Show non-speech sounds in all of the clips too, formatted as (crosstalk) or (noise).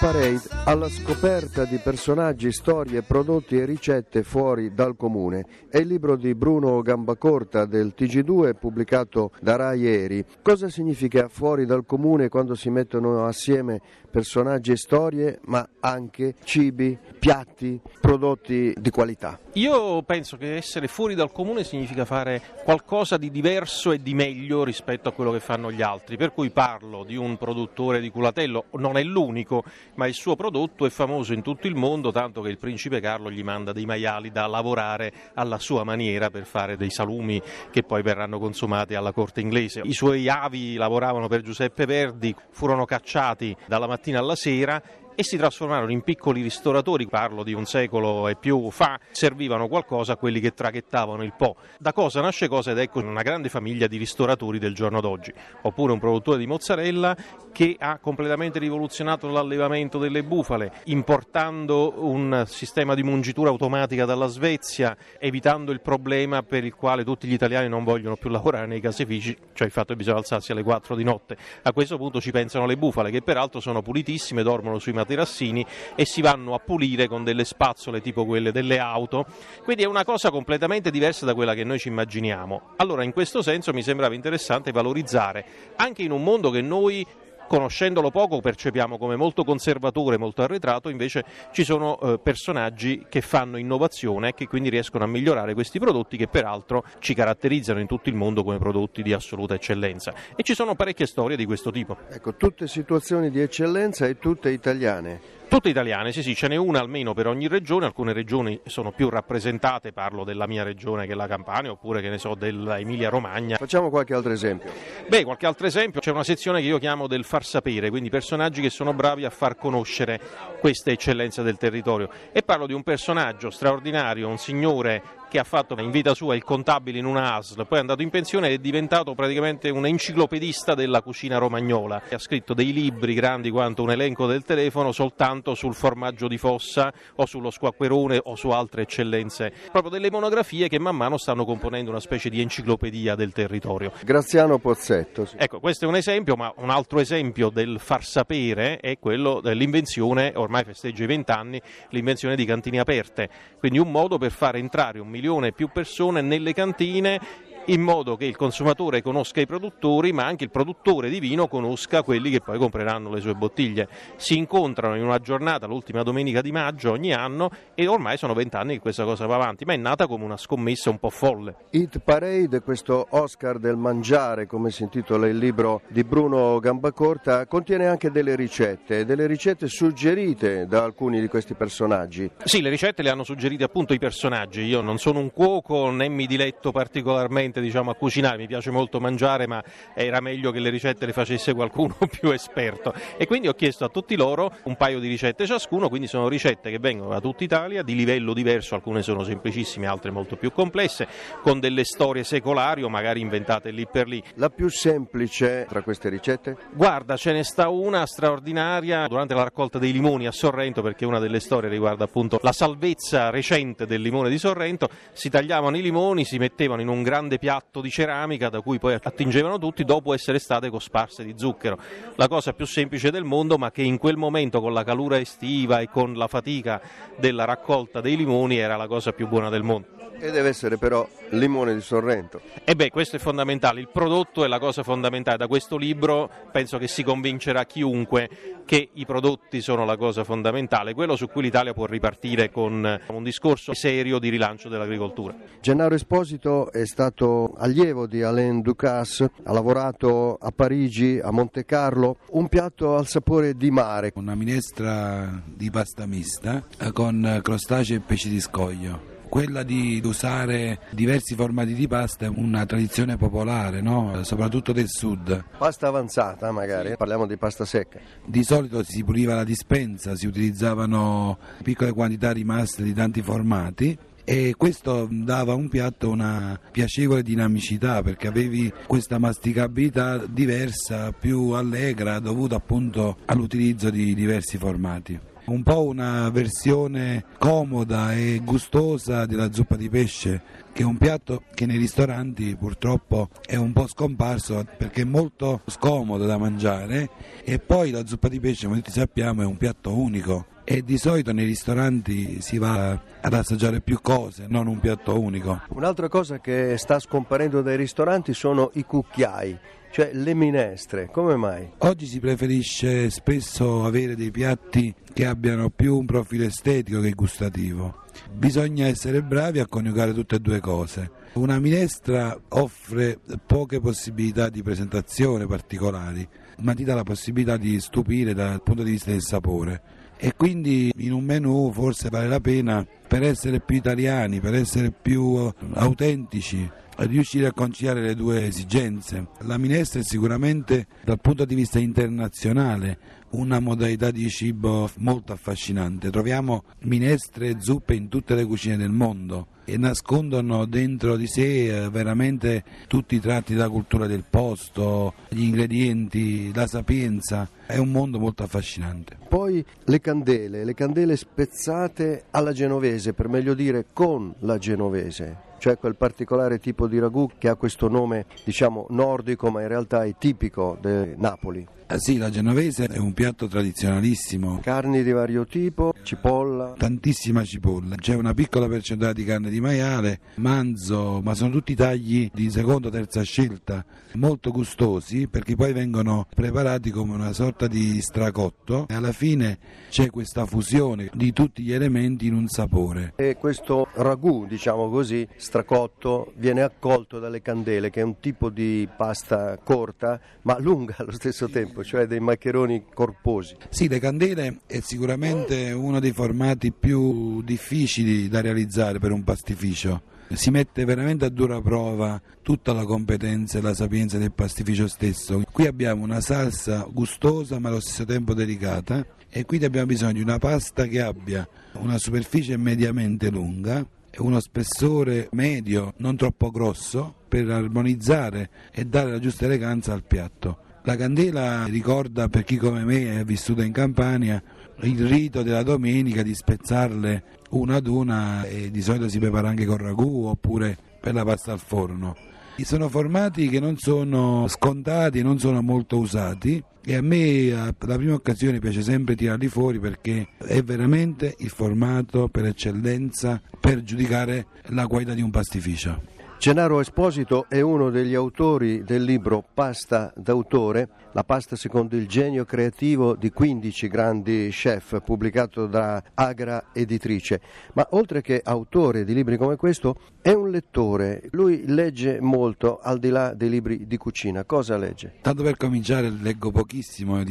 Parade alla scoperta di personaggi, storie, prodotti e ricette fuori dal comune. È il libro di Bruno Gambacorta del TG2 pubblicato da Rai ieri. Cosa significa fuori dal comune quando si mettono assieme personaggi e storie, ma anche cibi, piatti, prodotti di qualità? Io penso che essere fuori dal comune significa fare qualcosa di diverso e di meglio rispetto a quello che fanno gli altri, per cui parlo di un produttore di culatello, non è l'unico, ma il suo prodotto è famoso in tutto il mondo, tanto che il principe Carlo gli manda dei maiali da lavorare alla sua maniera per fare dei salumi che poi verranno consumati alla corte inglese. I suoi avi lavoravano per Giuseppe Verdi, furono cacciati dalla mattina alla sera e si trasformarono in piccoli ristoratori, parlo di un secolo e più fa, servivano qualcosa a quelli che traghettavano il Po. Da cosa nasce cosa ed ecco una grande famiglia di ristoratori del giorno d'oggi. Oppure un produttore di mozzarella che ha completamente rivoluzionato l'allevamento delle bufale, importando un sistema di mungitura automatica dalla Svezia, evitando il problema per il quale tutti gli italiani non vogliono più lavorare nei caseifici, cioè il fatto che bisogna alzarsi alle 4 di notte. A questo punto ci pensano le bufale, che peraltro sono pulitissime, dormono sui materassini e si vanno a pulire con delle spazzole tipo quelle delle auto. Quindi è una cosa completamente diversa da quella che noi ci immaginiamo. Allora, in questo senso mi sembrava interessante valorizzare anche in un mondo che noi conoscendolo poco percepiamo come molto conservatore, molto arretrato, invece ci sono eh, personaggi che fanno innovazione e che quindi riescono a migliorare questi prodotti che peraltro ci caratterizzano in tutto il mondo come prodotti di assoluta eccellenza. E ci sono parecchie storie di questo tipo. Ecco, tutte situazioni di eccellenza e tutte italiane. Tutte italiane, sì sì, ce n'è una almeno per ogni regione, alcune regioni sono più rappresentate, parlo della mia regione che è la Campania, oppure che ne so dell'Emilia Romagna. Facciamo qualche altro esempio. Beh, qualche altro esempio, c'è una sezione che io chiamo del far sapere, quindi personaggi che sono bravi a far conoscere queste eccellenze del territorio. E parlo di un personaggio straordinario, un signore che ha fatto in vita sua il contabile in una ASL, poi è andato in pensione ed è diventato praticamente un enciclopedista della cucina romagnola. Ha scritto dei libri grandi quanto un elenco del telefono soltanto sul formaggio di fossa o sullo squacquerone o su altre eccellenze, proprio delle monografie che man mano stanno componendo una specie di enciclopedia del territorio. Graziano Pozzetto. Sì. Ecco, questo è un esempio, ma un altro esempio del far sapere è quello dell'invenzione, ormai festeggia i vent'anni, l'invenzione di cantine aperte, quindi un modo per far entrare un milione più persone nelle cantine in modo che il consumatore conosca i produttori, ma anche il produttore di vino conosca quelli che poi compreranno le sue bottiglie. Si incontrano in una giornata, l'ultima domenica di maggio ogni anno, e ormai sono vent'anni che questa cosa va avanti, ma è nata come una scommessa un po' folle. Hit Parade, questo Oscar del mangiare, come si intitola il libro di Bruno Gambacorta, contiene anche delle ricette, delle ricette suggerite da alcuni di questi personaggi. Sì, le ricette le hanno suggerite appunto i personaggi. Io non sono un cuoco né mi diletto particolarmente diciamo, a cucinare, mi piace molto mangiare, ma era meglio che le ricette le facesse qualcuno (laughs) più esperto. E quindi ho chiesto a tutti loro un paio di ricette ciascuno, quindi sono ricette che vengono da tutta Italia, di livello diverso, alcune sono semplicissime, altre molto più complesse, con delle storie secolari o magari inventate lì per lì. La più semplice tra queste ricette? Guarda, ce ne sta una straordinaria durante la raccolta dei limoni a Sorrento, perché una delle storie riguarda appunto la salvezza recente del limone di Sorrento. Si tagliavano i limoni, si mettevano in un grande piatto piatto di ceramica da cui poi attingevano tutti dopo essere state cosparse di zucchero. La cosa più semplice del mondo, ma che in quel momento con la calura estiva e con la fatica della raccolta dei limoni era la cosa più buona del mondo. E deve essere però limone di Sorrento. E beh, questo è fondamentale, il prodotto è la cosa fondamentale. Da questo libro penso che si convincerà chiunque che i prodotti sono la cosa fondamentale, quello su cui l'Italia può ripartire con un discorso serio di rilancio dell'agricoltura. Gennaro Esposito è stato allievo di Alain Ducasse, ha lavorato a Parigi, a Monte Carlo, un piatto al sapore di mare. Una minestra di pasta mista con crostacei e pesci di scoglio. Quella di usare diversi formati di pasta è una tradizione popolare, no? soprattutto del sud. Pasta avanzata magari, parliamo di pasta secca. Di solito si puliva la dispensa, si utilizzavano piccole quantità rimaste di tanti formati e questo dava a un piatto una piacevole dinamicità perché avevi questa masticabilità diversa, più allegra, dovuta appunto all'utilizzo di diversi formati un po' una versione comoda e gustosa della zuppa di pesce, che è un piatto che nei ristoranti purtroppo è un po' scomparso perché è molto scomodo da mangiare e poi la zuppa di pesce, come tutti sappiamo, è un piatto unico e di solito nei ristoranti si va ad assaggiare più cose, non un piatto unico. Un'altra cosa che sta scomparendo dai ristoranti sono i cucchiai, cioè le minestre. Come mai? Oggi si preferisce spesso avere dei piatti che abbiano più un profilo estetico che gustativo. Bisogna essere bravi a coniugare tutte e due cose. Una minestra offre poche possibilità di presentazione particolari, ma ti dà la possibilità di stupire dal punto di vista del sapore e quindi in un menù forse vale la pena per essere più italiani, per essere più autentici riuscire a conciliare le due esigenze. La minestra è sicuramente dal punto di vista internazionale una modalità di cibo molto affascinante. Troviamo minestre e zuppe in tutte le cucine del mondo e nascondono dentro di sé eh, veramente tutti i tratti della cultura del posto, gli ingredienti, la sapienza. È un mondo molto affascinante. Poi le candele, le candele spezzate alla genovese, per meglio dire con la genovese cioè quel particolare tipo di ragù che ha questo nome diciamo nordico ma in realtà è tipico di Napoli. Sì, la genovese è un piatto tradizionalissimo. Carni di vario tipo, cipolla. Tantissima cipolla. C'è una piccola percentuale di carne di maiale, manzo, ma sono tutti tagli di seconda o terza scelta, molto gustosi perché poi vengono preparati come una sorta di stracotto e alla fine c'è questa fusione di tutti gli elementi in un sapore. E questo ragù, diciamo così, stracotto, viene accolto dalle candele, che è un tipo di pasta corta ma lunga allo stesso tempo tempo, cioè dei maccheroni corposi. Sì, le candele è sicuramente uno dei formati più difficili da realizzare per un pastificio. Si mette veramente a dura prova tutta la competenza e la sapienza del pastificio stesso. Qui abbiamo una salsa gustosa ma allo stesso tempo delicata e quindi abbiamo bisogno di una pasta che abbia una superficie mediamente lunga e uno spessore medio, non troppo grosso, per armonizzare e dare la giusta eleganza al piatto. La candela ricorda per chi come me è vissuto in Campania il rito della domenica di spezzarle una ad una e di solito si prepara anche con ragù oppure per la pasta al forno. Sono formati che non sono scontati, non sono molto usati e a me la prima occasione piace sempre tirarli fuori perché è veramente il formato per eccellenza per giudicare la qualità di un pastificio. Gennaro Esposito è uno degli autori del libro Pasta d'autore, la pasta secondo il genio creativo di 15 grandi chef, pubblicato da Agra Editrice. Ma oltre che autore di libri come questo, è un lettore. Lui legge molto al di là dei libri di cucina. Cosa legge? Tanto per cominciare leggo pochissimo,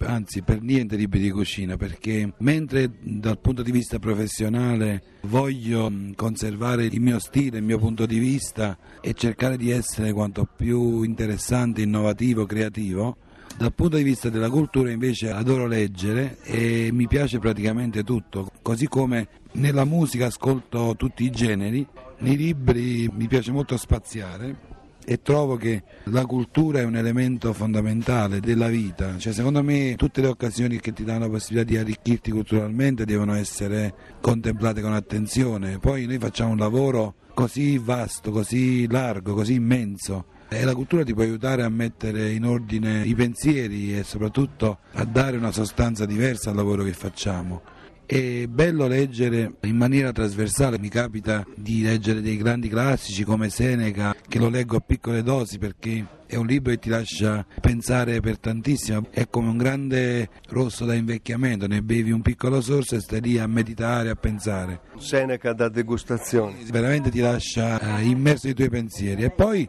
anzi per niente libri di cucina, perché mentre dal punto di vista professionale voglio conservare il mio stile, il mio punto di vista, e cercare di essere quanto più interessante, innovativo, creativo. Dal punto di vista della cultura invece adoro leggere e mi piace praticamente tutto, così come nella musica ascolto tutti i generi, nei libri mi piace molto spaziare e trovo che la cultura è un elemento fondamentale della vita, cioè, secondo me tutte le occasioni che ti danno la possibilità di arricchirti culturalmente devono essere contemplate con attenzione, poi noi facciamo un lavoro così vasto, così largo, così immenso. E la cultura ti può aiutare a mettere in ordine i pensieri e soprattutto a dare una sostanza diversa al lavoro che facciamo. È bello leggere in maniera trasversale, mi capita di leggere dei grandi classici come Seneca, che lo leggo a piccole dosi perché è un libro che ti lascia pensare per tantissimo, è come un grande rosso da invecchiamento, ne bevi un piccolo sorso e stai lì a meditare, a pensare. Seneca da degustazione. Veramente ti lascia eh, immerso nei tuoi pensieri. E poi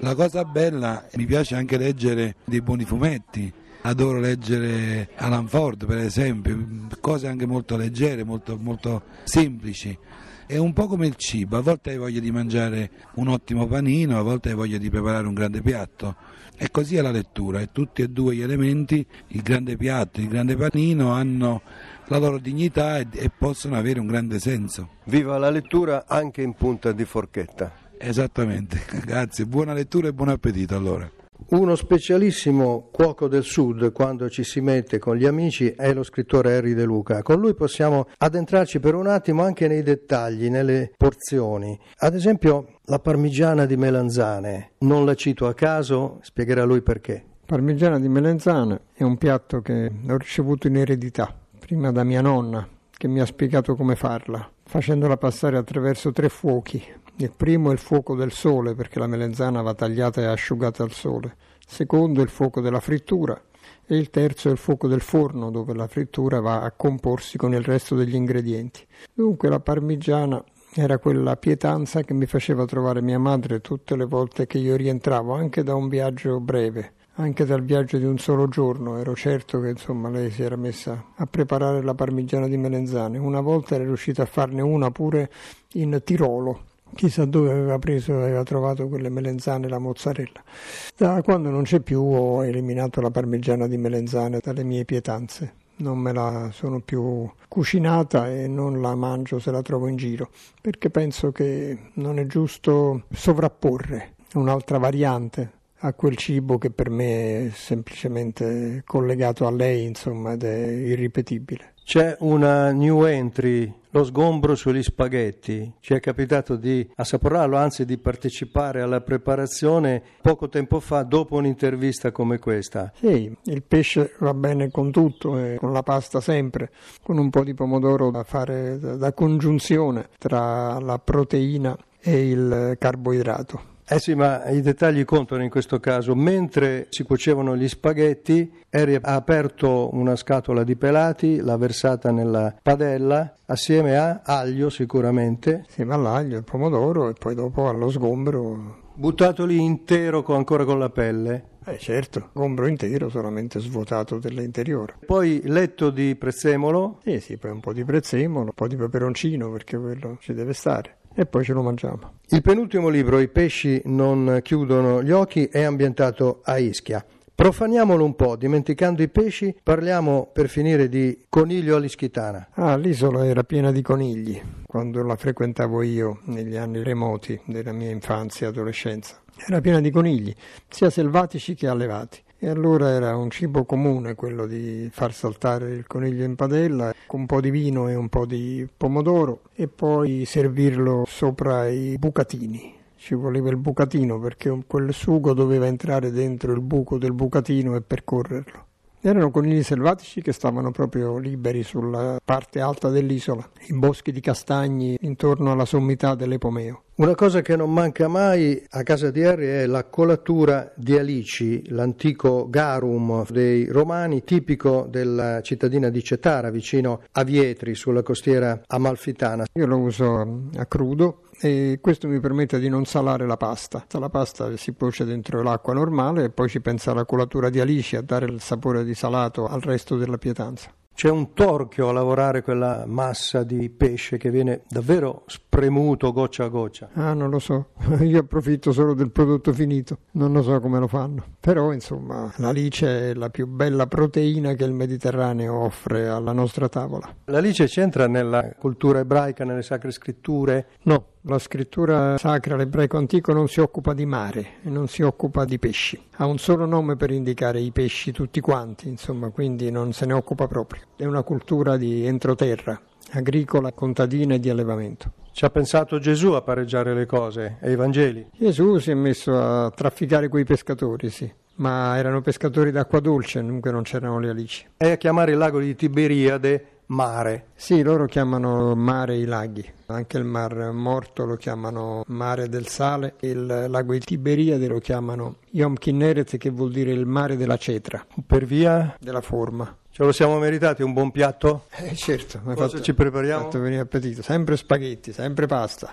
la cosa bella, mi piace anche leggere dei buoni fumetti adoro leggere Alan Ford per esempio, cose anche molto leggere, molto, molto semplici. È un po' come il cibo, a volte hai voglia di mangiare un ottimo panino, a volte hai voglia di preparare un grande piatto. E così è la lettura, e tutti e due gli elementi, il grande piatto e il grande panino, hanno la loro dignità e, e possono avere un grande senso. Viva la lettura anche in punta di forchetta. Esattamente, (laughs) grazie, buona lettura e buon appetito allora. Uno specialissimo cuoco del sud quando ci si mette con gli amici è lo scrittore Harry De Luca. Con lui possiamo addentrarci per un attimo anche nei dettagli, nelle porzioni. Ad esempio la parmigiana di melanzane, non la cito a caso, spiegherà lui perché. Parmigiana di melanzane è un piatto che ho ricevuto in eredità, prima da mia nonna che mi ha spiegato come farla, facendola passare attraverso tre fuochi, il primo è il fuoco del sole, perché la melenzana va tagliata e asciugata al sole. Il secondo è il fuoco della frittura. E il terzo è il fuoco del forno, dove la frittura va a comporsi con il resto degli ingredienti. Dunque la parmigiana era quella pietanza che mi faceva trovare mia madre tutte le volte che io rientravo, anche da un viaggio breve anche dal viaggio di un solo giorno ero certo che insomma, lei si era messa a preparare la parmigiana di melenzane. Una volta era riuscita a farne una pure in Tirolo, chissà dove aveva preso, aveva trovato quelle melenzane e la mozzarella. Da quando non c'è più ho eliminato la parmigiana di melenzane dalle mie pietanze. Non me la sono più cucinata e non la mangio se la trovo in giro, perché penso che non è giusto sovrapporre un'altra variante a quel cibo che per me è semplicemente collegato a lei, insomma, ed è irripetibile. C'è una new entry, lo sgombro sugli spaghetti. Ci è capitato di assaporarlo, anzi di partecipare alla preparazione poco tempo fa, dopo un'intervista come questa. Sì, il pesce va bene con tutto, e con la pasta sempre, con un po' di pomodoro da fare da congiunzione tra la proteina e il carboidrato. Eh sì, ma i dettagli contano in questo caso. Mentre si cuocevano gli spaghetti, Eri ha aperto una scatola di pelati, l'ha versata nella padella assieme a aglio sicuramente. Assieme all'aglio, il pomodoro e poi dopo allo sgombro. Buttato lì intero con, ancora con la pelle? Eh certo, sgombro intero, solamente svuotato dell'interiore. Poi letto di prezzemolo? Sì, sì, poi un po' di prezzemolo, un po' di peperoncino perché quello ci deve stare e poi ce lo mangiamo. Il penultimo libro, I pesci non chiudono gli occhi, è ambientato a Ischia. Profaniamolo un po', dimenticando i pesci, parliamo per finire di Coniglio all'Ischitana. Ah, l'isola era piena di conigli quando la frequentavo io negli anni remoti della mia infanzia e adolescenza. Era piena di conigli, sia selvatici che allevati. E allora era un cibo comune quello di far saltare il coniglio in padella con un po' di vino e un po' di pomodoro e poi servirlo sopra i bucatini. Ci voleva il bucatino perché quel sugo doveva entrare dentro il buco del bucatino e percorrerlo. Erano conigli selvatici che stavano proprio liberi sulla parte alta dell'isola, in boschi di castagni intorno alla sommità dell'Epomeo. Una cosa che non manca mai a casa di Harry è la colatura di alici, l'antico garum dei romani, tipico della cittadina di Cetara, vicino a Vietri, sulla costiera amalfitana. Io lo uso a crudo e questo mi permette di non salare la pasta. La pasta si cuoce dentro l'acqua normale e poi ci pensa la colatura di alici a dare il sapore di salato al resto della pietanza. C'è un torchio a lavorare quella massa di pesce che viene davvero spremuto goccia a goccia. Ah, non lo so, (laughs) io approfitto solo del prodotto finito, non lo so come lo fanno. Però, insomma, l'alice è la più bella proteina che il Mediterraneo offre alla nostra tavola. L'alice c'entra nella cultura ebraica, nelle sacre scritture? No, la scrittura sacra, l'ebraico antico, non si occupa di mare e non si occupa di pesci. Ha un solo nome per indicare i pesci tutti quanti, insomma, quindi non se ne occupa proprio. È una cultura di entroterra, agricola, contadina e di allevamento. Ci ha pensato Gesù a pareggiare le cose e i Vangeli? Gesù si è messo a trafficare quei pescatori, sì ma erano pescatori d'acqua dolce, dunque non c'erano le alici. E a chiamare il lago di Tiberiade mare. Sì, loro chiamano mare i laghi, anche il mar morto lo chiamano mare del sale, il lago di Tiberiade lo chiamano Yom Kinneret che vuol dire il mare della cetra. Per via della forma. Ce lo siamo meritati un buon piatto? Eh certo, Cosa fatto, ci prepariamo? fatto venire appetito, sempre spaghetti, sempre pasta.